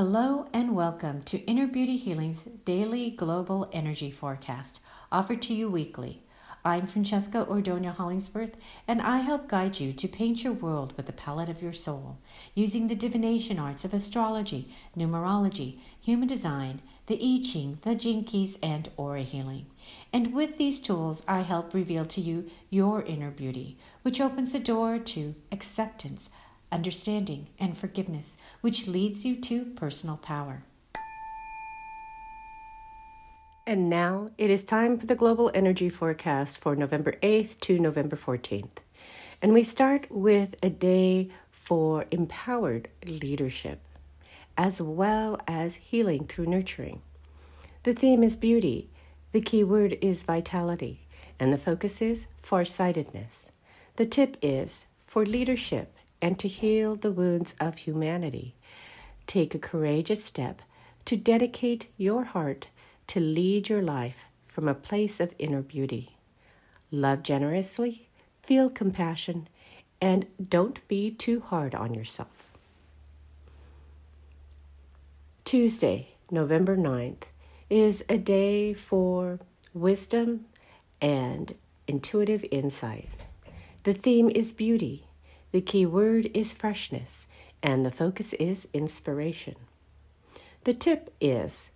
Hello and welcome to Inner Beauty Healing's daily global energy forecast, offered to you weekly. I'm Francesca Ordonia Hollingsworth, and I help guide you to paint your world with the palette of your soul, using the divination arts of astrology, numerology, human design, the I Ching, the Gene Keys, and aura healing. And with these tools, I help reveal to you your inner beauty, which opens the door to acceptance understanding, and forgiveness, which leads you to personal power. And now it is time for the global energy forecast for November 8th to November 14th. And we start with a day for empowered leadership, as well as healing through nurturing. The theme is beauty, the key word is vitality, and the focus is farsightedness. The tip is for leadership and to heal the wounds of humanity. Take a courageous step to dedicate your heart to lead your life from a place of inner beauty. Love generously, feel compassion, and don't be too hard on yourself. Tuesday, November 9th, is a day for wisdom and intuitive insight. The theme is beauty the key word is freshness, and the focus is inspiration. The tip is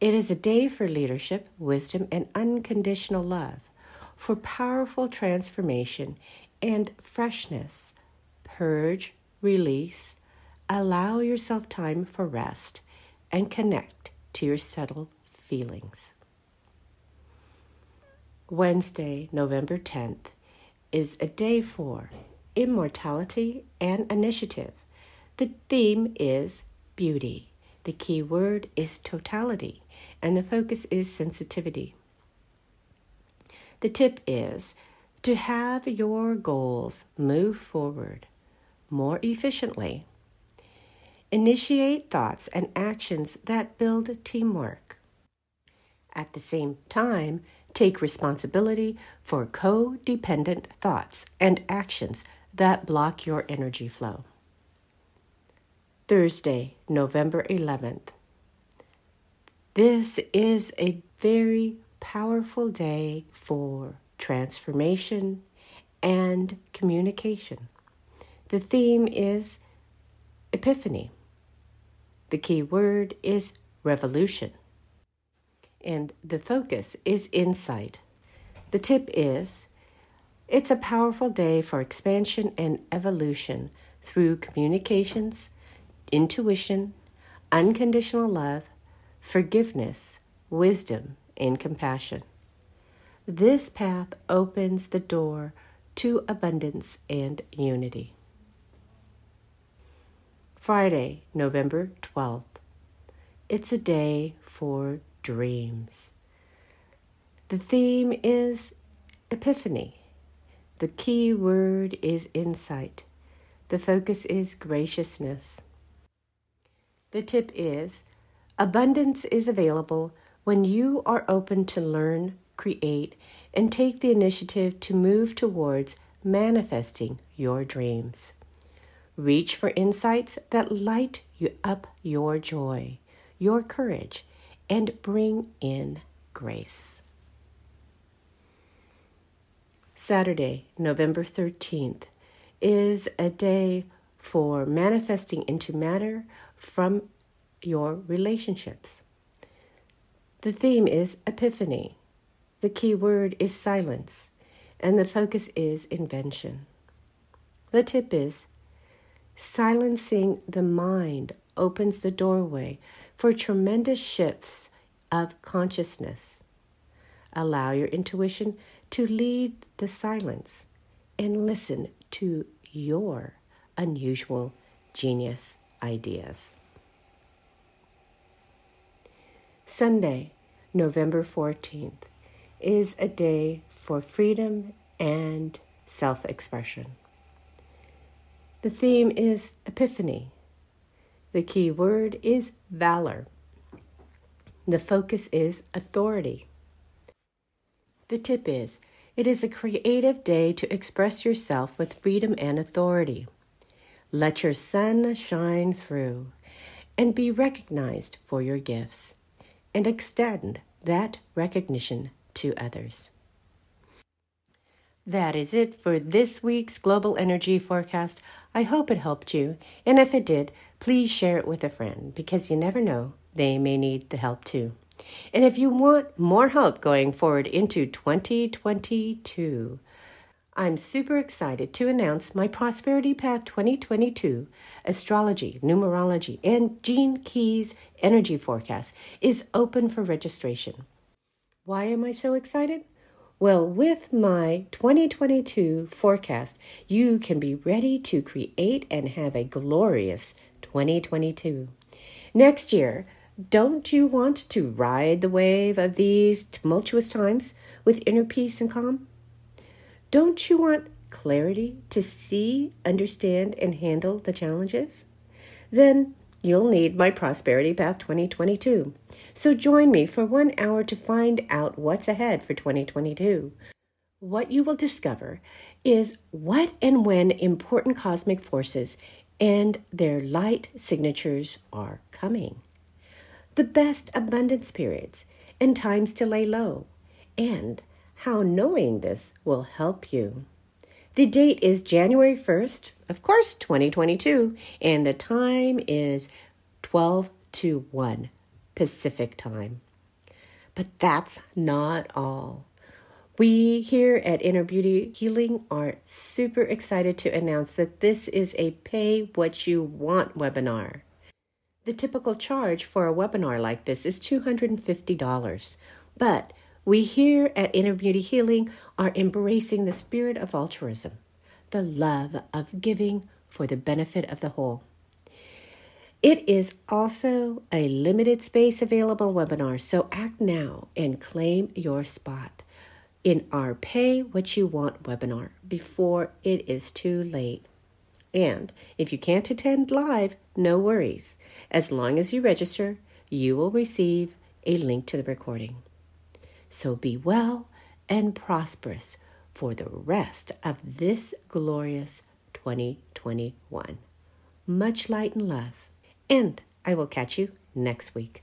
it is a day for leadership, wisdom, and unconditional love, for powerful transformation and freshness. Purge, release, allow yourself time for rest, and connect to your settled feelings. Wednesday, November 10th, is a day for immortality, and initiative. The theme is beauty. The key word is totality, and the focus is sensitivity. The tip is to have your goals move forward more efficiently. Initiate thoughts and actions that build teamwork. At the same time, take responsibility for codependent thoughts and actions that block your energy flow. Thursday, November 11th. This is a very powerful day for transformation and communication. The theme is Epiphany. The key word is revolution. And the focus is insight. The tip is it's a powerful day for expansion and evolution through communications, intuition, unconditional love, forgiveness, wisdom, and compassion. This path opens the door to abundance and unity. Friday, November 12th. It's a day for dreams. The theme is Epiphany the key word is insight. The focus is graciousness. The tip is abundance is available when you are open to learn, create, and take the initiative to move towards manifesting your dreams. Reach for insights that light you up your joy, your courage, and bring in grace. Saturday, November 13th, is a day for manifesting into matter from your relationships. The theme is Epiphany. The key word is silence, and the focus is invention. The tip is silencing the mind opens the doorway for tremendous shifts of consciousness. Allow your intuition to lead the silence and listen to your unusual genius ideas. Sunday, November 14th, is a day for freedom and self expression. The theme is Epiphany. The key word is valor. The focus is authority. The tip is it is a creative day to express yourself with freedom and authority. Let your sun shine through and be recognized for your gifts and extend that recognition to others. That is it for this week's Global Energy Forecast. I hope it helped you, and if it did, please share it with a friend because you never know, they may need the help too. And if you want more help going forward into 2022, I'm super excited to announce my Prosperity Path 2022 astrology, numerology, and Gene Keys energy forecast is open for registration. Why am I so excited? Well, with my 2022 forecast, you can be ready to create and have a glorious 2022. Next year, don't you want to ride the wave of these tumultuous times with inner peace and calm? Don't you want clarity to see, understand, and handle the challenges? Then you'll need my Prosperity Path 2022. So join me for one hour to find out what's ahead for 2022. What you will discover is what and when important cosmic forces and their light signatures are coming, the best abundance periods and times to lay low, and how knowing this will help you. The date is January 1st, of course, 2022, and the time is 12 to 1 Pacific time. But that's not all. We here at Inner Beauty Healing are super excited to announce that this is a pay what you want webinar. The typical charge for a webinar like this is $250, but we here at Inner Beauty Healing are embracing the spirit of altruism, the love of giving for the benefit of the whole. It is also a limited space available webinar, so act now and claim your spot in our Pay What You Want webinar before it is too late. And if you can't attend live, no worries. As long as you register, you will receive a link to the recording. So be well and prosperous for the rest of this glorious 2021. Much light and love, and I will catch you next week.